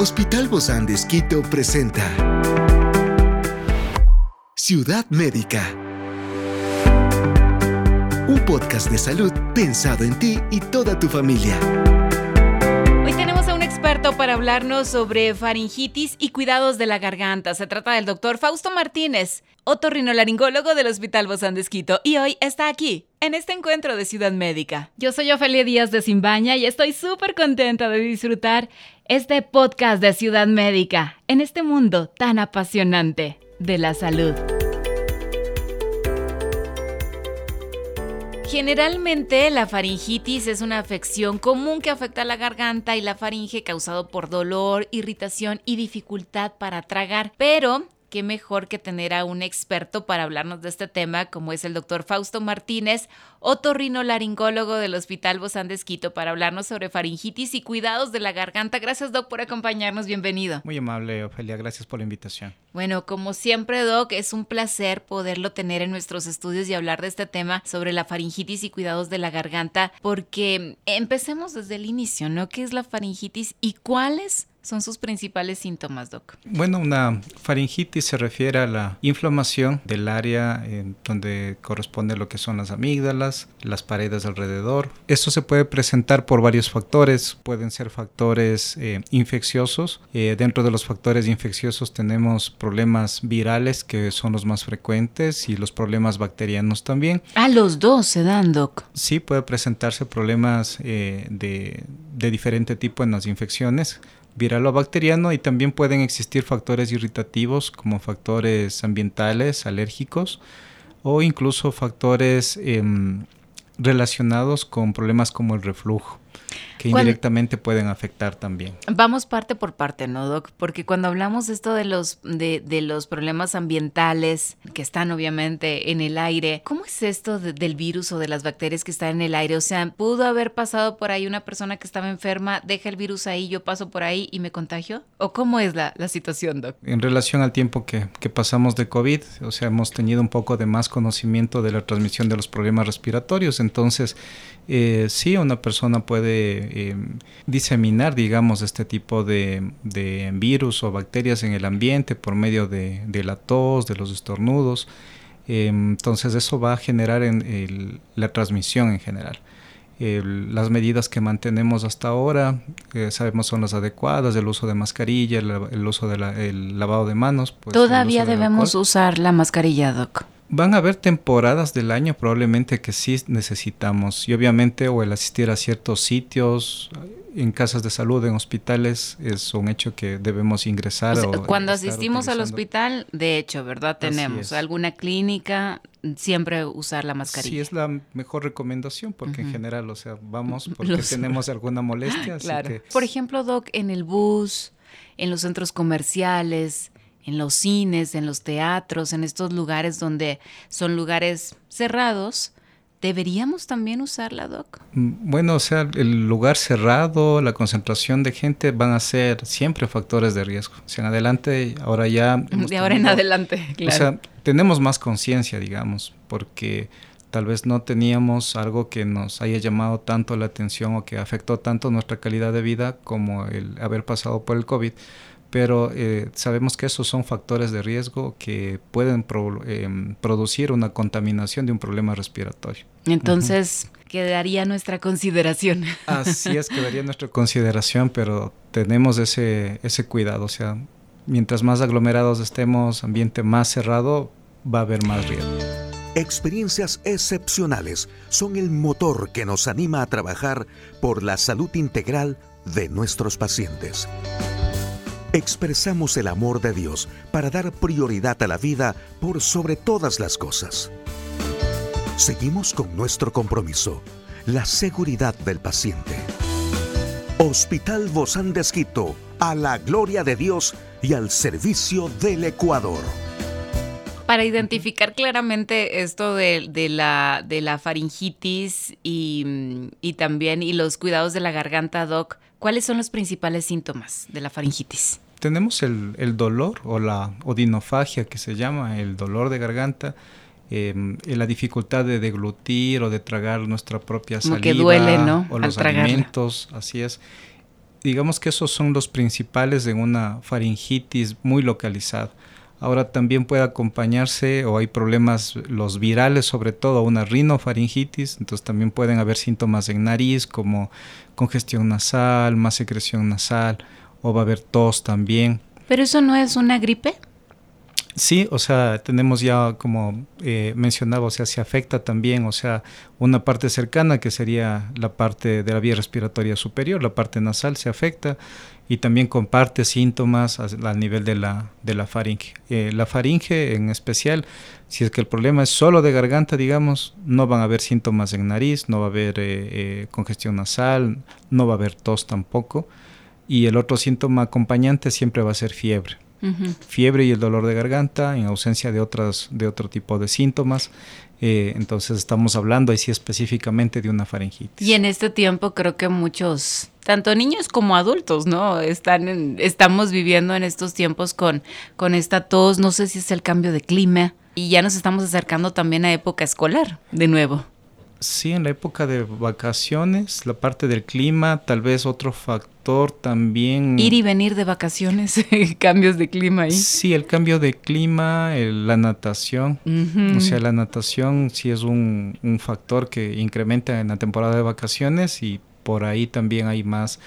Hospital Bozán de Esquito presenta Ciudad Médica. Un podcast de salud pensado en ti y toda tu familia. Para hablarnos sobre faringitis y cuidados de la garganta. Se trata del doctor Fausto Martínez, otorrinolaringólogo del Hospital Bozán de Esquito, y hoy está aquí, en este encuentro de Ciudad Médica. Yo soy Ofelia Díaz de Simbaña y estoy súper contenta de disfrutar este podcast de Ciudad Médica en este mundo tan apasionante de la salud. Generalmente la faringitis es una afección común que afecta a la garganta y la faringe causado por dolor, irritación y dificultad para tragar, pero qué mejor que tener a un experto para hablarnos de este tema, como es el doctor Fausto Martínez, otorrinolaringólogo del Hospital Bozán de Esquito, para hablarnos sobre faringitis y cuidados de la garganta. Gracias, Doc, por acompañarnos. Bienvenido. Muy amable, Ofelia. Gracias por la invitación. Bueno, como siempre, Doc, es un placer poderlo tener en nuestros estudios y hablar de este tema sobre la faringitis y cuidados de la garganta, porque empecemos desde el inicio, ¿no? ¿Qué es la faringitis y cuáles son sus principales síntomas, Doc? Bueno, una faringitis se refiere a la inflamación del área en donde corresponde lo que son las amígdalas, las paredes alrededor. Esto se puede presentar por varios factores. Pueden ser factores eh, infecciosos. Eh, dentro de los factores infecciosos tenemos problemas virales que son los más frecuentes y los problemas bacterianos también. Ah, los dos se dan, Doc. Sí, puede presentarse problemas eh, de, de diferente tipo en las infecciones viral o bacteriano y también pueden existir factores irritativos como factores ambientales, alérgicos o incluso factores em, relacionados con problemas como el reflujo que indirectamente pueden afectar también. Vamos parte por parte, ¿no, Doc? Porque cuando hablamos esto de los, de, de los problemas ambientales que están obviamente en el aire, ¿cómo es esto del virus o de las bacterias que están en el aire? O sea, ¿pudo haber pasado por ahí una persona que estaba enferma, deja el virus ahí, yo paso por ahí y me contagio? ¿O cómo es la, la situación, Doc? En relación al tiempo que, que pasamos de COVID, o sea, hemos tenido un poco de más conocimiento de la transmisión de los problemas respiratorios, entonces eh, sí, una persona puede eh, diseminar, digamos, este tipo de, de, virus o bacterias en el ambiente por medio de, de la tos, de los estornudos. Eh, entonces eso va a generar en el, la transmisión en general. las medidas que mantenemos hasta ahora, sabemos son las adecuadas, el uso de mascarilla, el, el uso del lavado de manos. Pues, Todavía debemos usar la mascarilla, Doc. Van a haber temporadas del año probablemente que sí necesitamos y obviamente o el asistir a ciertos sitios, en casas de salud, en hospitales, es un hecho que debemos ingresar. O cuando asistimos al hospital, de hecho, ¿verdad? Tenemos alguna clínica, siempre usar la mascarilla. Sí, es la mejor recomendación porque en general, o sea, vamos porque tenemos alguna molestia. claro. Por ejemplo, Doc, en el bus, en los centros comerciales, en los cines, en los teatros, en estos lugares donde son lugares cerrados, ¿deberíamos también usarla, Doc? Mm, bueno, o sea, el lugar cerrado, la concentración de gente van a ser siempre factores de riesgo. O sea, en adelante, ahora ya... De ahora en adelante, claro. O sea, tenemos más conciencia, digamos, porque tal vez no teníamos algo que nos haya llamado tanto la atención o que afectó tanto nuestra calidad de vida como el haber pasado por el COVID pero eh, sabemos que esos son factores de riesgo que pueden em, producir una contaminación de un problema respiratorio. Entonces, quedaría nuestra consideración. Así es, quedaría nuestra consideración, pero tenemos ese, ese cuidado, o sea, mientras más aglomerados estemos, ambiente más cerrado, va a haber más riesgo. Experiencias excepcionales son el motor que nos anima a trabajar por la salud integral de nuestros pacientes expresamos el amor de Dios para dar prioridad a la vida por sobre todas las cosas. Seguimos con nuestro compromiso, la seguridad del paciente. Hospital Bozán de Esquito, a la gloria de Dios y al servicio del Ecuador. Para identificar claramente esto de, la, de la, faringitis y, y también y los cuidados de la garganta, Doc, ¿Cuáles son los principales síntomas de la faringitis? Tenemos el, dolor o la odinofagia que se llama, el dolor de garganta, em, la dificultad de deglutir o de tragar nuestra propia saliva que duele, ¿no? o los alimentos, así es. digamos que esos son los principales de una faringitis muy localizada. Ahora también puede acompañarse o hay problemas, los virales sobre todo, una rinofaringitis, entonces también pueden haber síntomas en nariz como congestión nasal, más secreción nasal o va a haber tos también. ¿Pero eso no es una gripe? Sí, o sea, tenemos ya, como eh, mencionaba, o sea, se afecta también, o sea, una parte cercana que sería la parte de la vía respiratoria superior, la parte nasal se afecta y también comparte síntomas al nivel de la, de la faringe. Eh, la faringe en especial, si es que el problema es solo de garganta, digamos, no van a haber síntomas en nariz, no va a haber eh, congestión nasal, no va a haber tos tampoco. Y el otro síntoma acompañante siempre va a ser fiebre fiebre y el dolor de garganta en ausencia de, otras, de otro tipo de síntomas. Eh, entonces estamos hablando ahí sí específicamente de una faringitis. Y en este tiempo creo que muchos, tanto niños como adultos, ¿no? Están estamos viviendo en estos tiempos con, con esta tos, no sé si es el cambio de clima y ya nos estamos acercando también a época escolar de nuevo. Sí, en la época de vacaciones, la parte del clima, tal vez otro factor también. Ir y venir de vacaciones, cambios de clima ahí. Sí, el cambio de clima, la natación. O sea, la natación sí es un, un factor que incrementa en la temporada de vacaciones y por ahí también hay más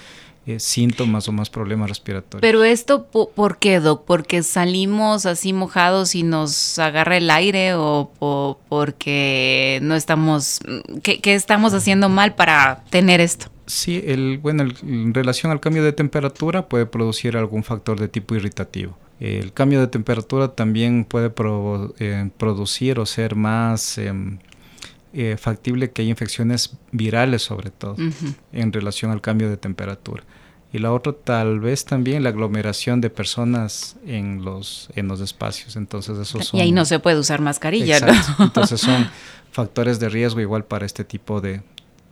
eh, síntomas o más problemas respiratorios. Pero esto, ¿por qué, Doc? ¿Porque salimos así mojados y nos agarra el aire o, porque no estamos, ¿qué, estamos haciendo mal para tener esto? Sí, el, bueno, en relación al cambio de temperatura puede producir algún factor de tipo irritativo. El cambio de temperatura también puede eh, producir o ser más... Em, eh, factible que hay infecciones virales sobre todo en relación al cambio de temperatura. Y la otra tal vez también la aglomeración de personas en los, en los espacios. Entonces esos son... Y ahí no se puede usar mascarilla, Entonces son factores de riesgo igual para este tipo de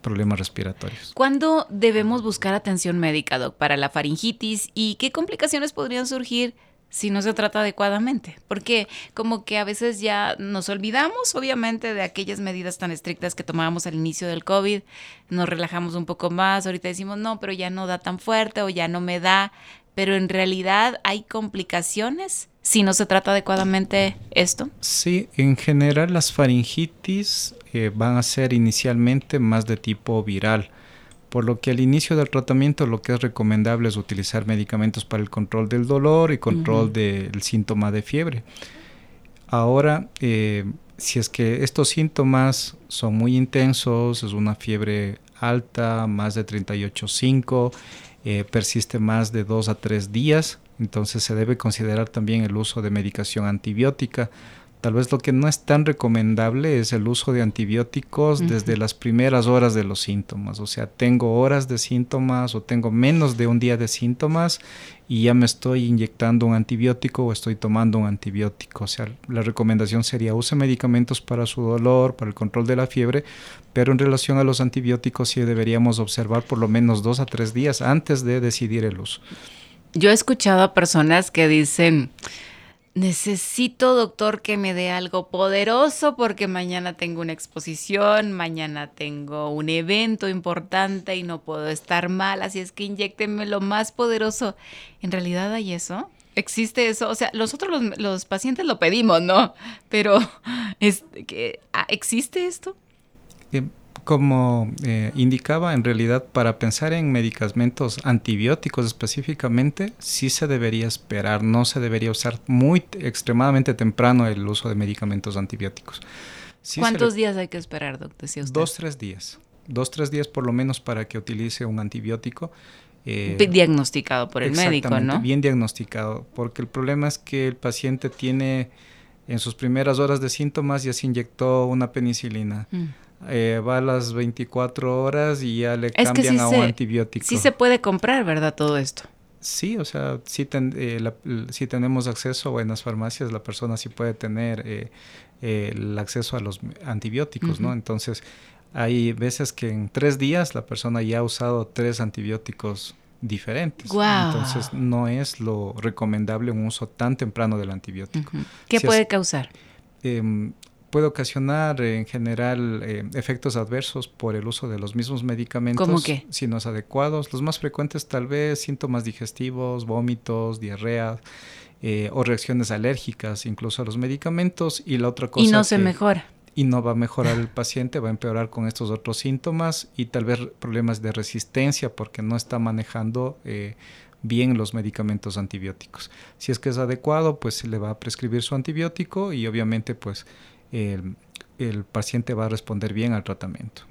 problemas respiratorios. ¿Cuándo debemos buscar atención médica, Doc, para la faringitis y qué complicaciones podrían surgir si no se trata adecuadamente, porque como que a veces ya nos olvidamos obviamente de aquellas medidas tan estrictas que tomábamos al inicio del COVID, nos relajamos un poco más, ahorita decimos, no, pero ya no da tan fuerte o ya no me da, pero en realidad hay complicaciones si no se trata adecuadamente esto. Sí, en general las faringitis eh, van a ser inicialmente más de tipo viral por lo que al inicio del tratamiento lo que es recomendable es utilizar medicamentos para el control del dolor y control del síntoma de fiebre. Ahora, eh, si es que estos síntomas son muy intensos, es una fiebre alta, más de 38,5, eh, persiste más de 2 a 3 días, entonces se debe considerar también el uso de medicación antibiótica Tal vez lo que no es tan recomendable es el uso de antibióticos desde las primeras horas de los síntomas. O sea, tengo horas de síntomas o tengo menos de un día de síntomas y ya me estoy inyectando un antibiótico o estoy tomando un antibiótico. O sea, la recomendación sería use medicamentos para su dolor, para el control de la fiebre, pero en relación a los antibióticos sí deberíamos observar por lo menos dos a tres días antes de decidir el uso. Yo he escuchado a personas que dicen necesito, doctor, que me dé algo poderoso porque mañana tengo una exposición, mañana tengo un evento importante y no puedo estar mal, así es que inyectenme lo más poderoso. ¿En realidad hay eso? ¿Existe eso? O sea, nosotros los, pacientes lo pedimos, ¿no? Pero, es, que, ah, ¿existe esto? Como eh, indicaba, en realidad para pensar en medicamentos antibióticos específicamente, sí se debería esperar, no se debería usar muy extremadamente temprano el uso de medicamentos antibióticos. ¿Cuántos días hay que esperar, doctor? Dos, tres días. Dos, tres días por lo menos para que utilice un antibiótico. Eh, diagnosticado por el médico, ¿no? Bien diagnosticado, porque el problema es que el paciente tiene en sus primeras horas de síntomas ya se inyectó una penicilina. Mm. Eh, va a las 24 horas y ya le cambian a un antibiótico. Sí se puede comprar, ¿verdad? Todo esto. Sí, o sea, sí, eh, si tenemos acceso en las farmacias, la persona sí puede tener eh, el acceso a los antibióticos, ¿no? Entonces, hay veces que en tres días la persona ya ha usado tres antibióticos diferentes. Entonces, no es lo recomendable un uso tan temprano del antibiótico. ¿Qué puede causar? Em, puede ocasionar en general eh, efectos adversos por el uso de los mismos medicamentos ¿Cómo qué? si no es adecuados. Los más frecuentes tal vez síntomas digestivos, vómitos, diarrea eh, o reacciones alérgicas incluso a los medicamentos y la otra cosa y no se mejora y no va a mejorar el paciente, va a empeorar con estos otros síntomas y tal vez problemas de resistencia porque no está manejando eh, bien los medicamentos antibióticos. Si es que es adecuado, pues se le va a prescribir su antibiótico y obviamente pues el, el paciente va a responder bien al tratamiento.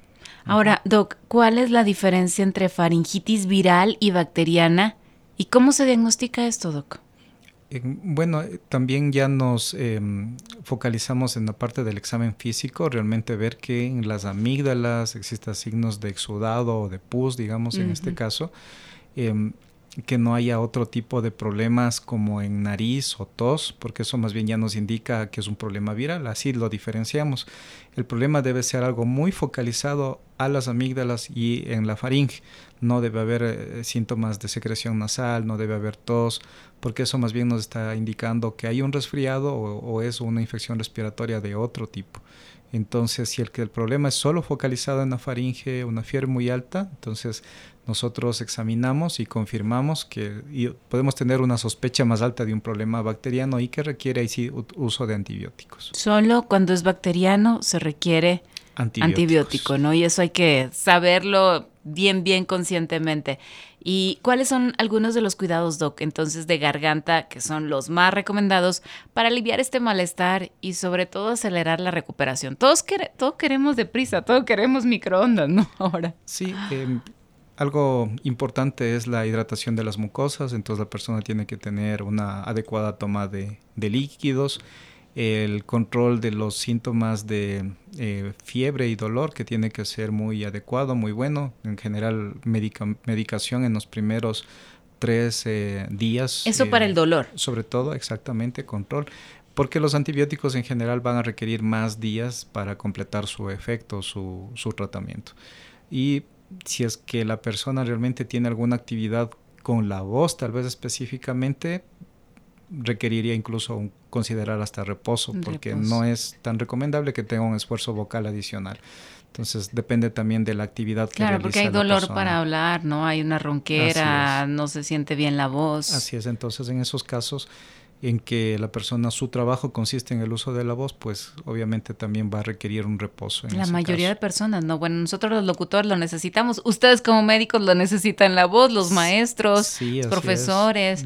Ahora, Doc, ¿cuál es la diferencia entre faringitis viral y bacteriana? ¿Y cómo se diagnostica esto, Doc? Bueno, eh, también ya nos em, focalizamos en la parte del examen físico, realmente ver que en las amígdalas existen signos de exudado o de pus, digamos, en este caso. Em, que no haya otro tipo de problemas como en nariz o tos, porque eso más bien ya nos indica que es un problema viral, así lo diferenciamos. El problema debe ser algo muy focalizado a las amígdalas y en la faringe. No debe haber eh, síntomas de secreción nasal, no debe haber tos, porque eso más bien nos está indicando que hay un resfriado o, o es una infección respiratoria de otro tipo. Entonces, si el, que el problema es solo focalizado en la faringe, una fiebre muy alta, entonces nosotros examinamos y confirmamos que podemos tener una sospecha más alta de un problema bacteriano y que requiere ahí uso de antibióticos. Solo cuando es bacteriano se requiere antibiótico, ¿no? Y eso hay que saberlo bien, bien conscientemente. ¿Y cuáles son algunos de los cuidados, Doc, entonces de garganta, que son los más recomendados para aliviar este malestar y sobre todo acelerar la recuperación? Todos, todos queremos deprisa, todos queremos microondas, ¿no? Ahora. Sí, eh, algo importante es la hidratación de las mucosas, entonces la persona tiene que tener una adecuada toma de, líquidos, el control de los síntomas de eh, fiebre y dolor que tiene que ser muy adecuado, muy bueno, en general medicación en los primeros tres eh, días. Eso para el dolor. Sobre todo, exactamente, control porque los antibióticos en general van a requerir más días para completar su efecto, su, su tratamiento. Y si es que la persona realmente tiene alguna actividad con la voz, tal vez específicamente, requeriría incluso considerar hasta reposo, porque no es tan recomendable que tenga un esfuerzo vocal adicional. Entonces depende también de la actividad que Claro, porque hay dolor para hablar, ¿no? Hay una ronquera, no se siente bien la voz. Así es, entonces en esos casos en que la persona, su trabajo consiste en el uso de la voz, pues obviamente también va a requerir un reposo. la mayoría de personas, ¿no? Bueno, nosotros los locutores lo necesitamos, ustedes como médicos lo necesitan la voz, los maestros, los profesores,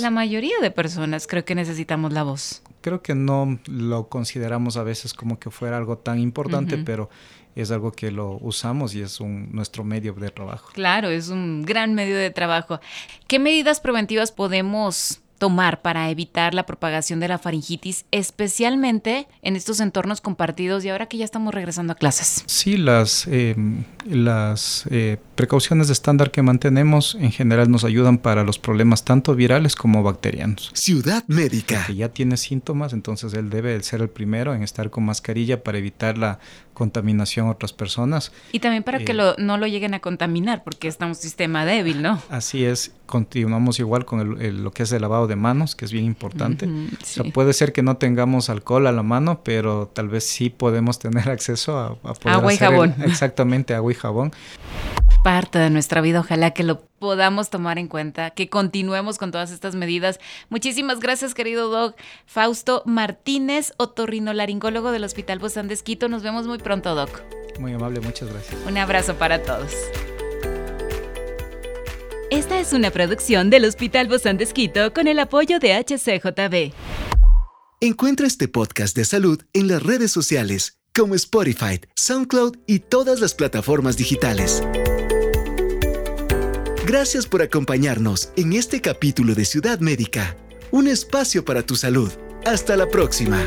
la mayoría de personas creo que necesitamos la voz. Creo que no lo consideramos a veces como que fuera algo tan importante, pero es algo que lo usamos y es un, nuestro medio de trabajo. Claro, es un gran medio de trabajo. ¿Qué medidas preventivas podemos tomar para evitar la propagación de la faringitis, especialmente en estos entornos compartidos y ahora que ya estamos regresando a clases? Sí, las, em, las eh, precauciones de estándar que mantenemos en general nos ayudan para los problemas tanto virales como bacterianos. Ciudad Médica. Que ya tiene síntomas, entonces él debe ser el primero en estar con mascarilla para evitar la contaminación a otras personas. Y también para que eh, no lo lleguen a contaminar, porque estamos un sistema débil, ¿no? Así es, continuamos igual con lo que es el lavado de manos, que es bien importante. O sea, puede ser que no tengamos alcohol a la mano, pero tal vez sí podemos tener acceso a, agua y jabón. exactamente, agua y jabón parte de nuestra vida. Ojalá que lo podamos tomar en cuenta, que continuemos con todas estas medidas. Muchísimas gracias, querido Doc. Fausto Martínez, otorrinolaringólogo del Hospital Bozán de Esquito. Nos vemos muy pronto, Doc. Muy amable, muchas gracias. Un abrazo para todos. Esta es una producción del Hospital Bozán de Esquito con el apoyo de HCJB. Encuentra este podcast de salud en las redes sociales como Spotify, SoundCloud y todas las plataformas digitales. Gracias por acompañarnos en este capítulo de Ciudad Médica, un espacio para tu salud. Hasta la próxima.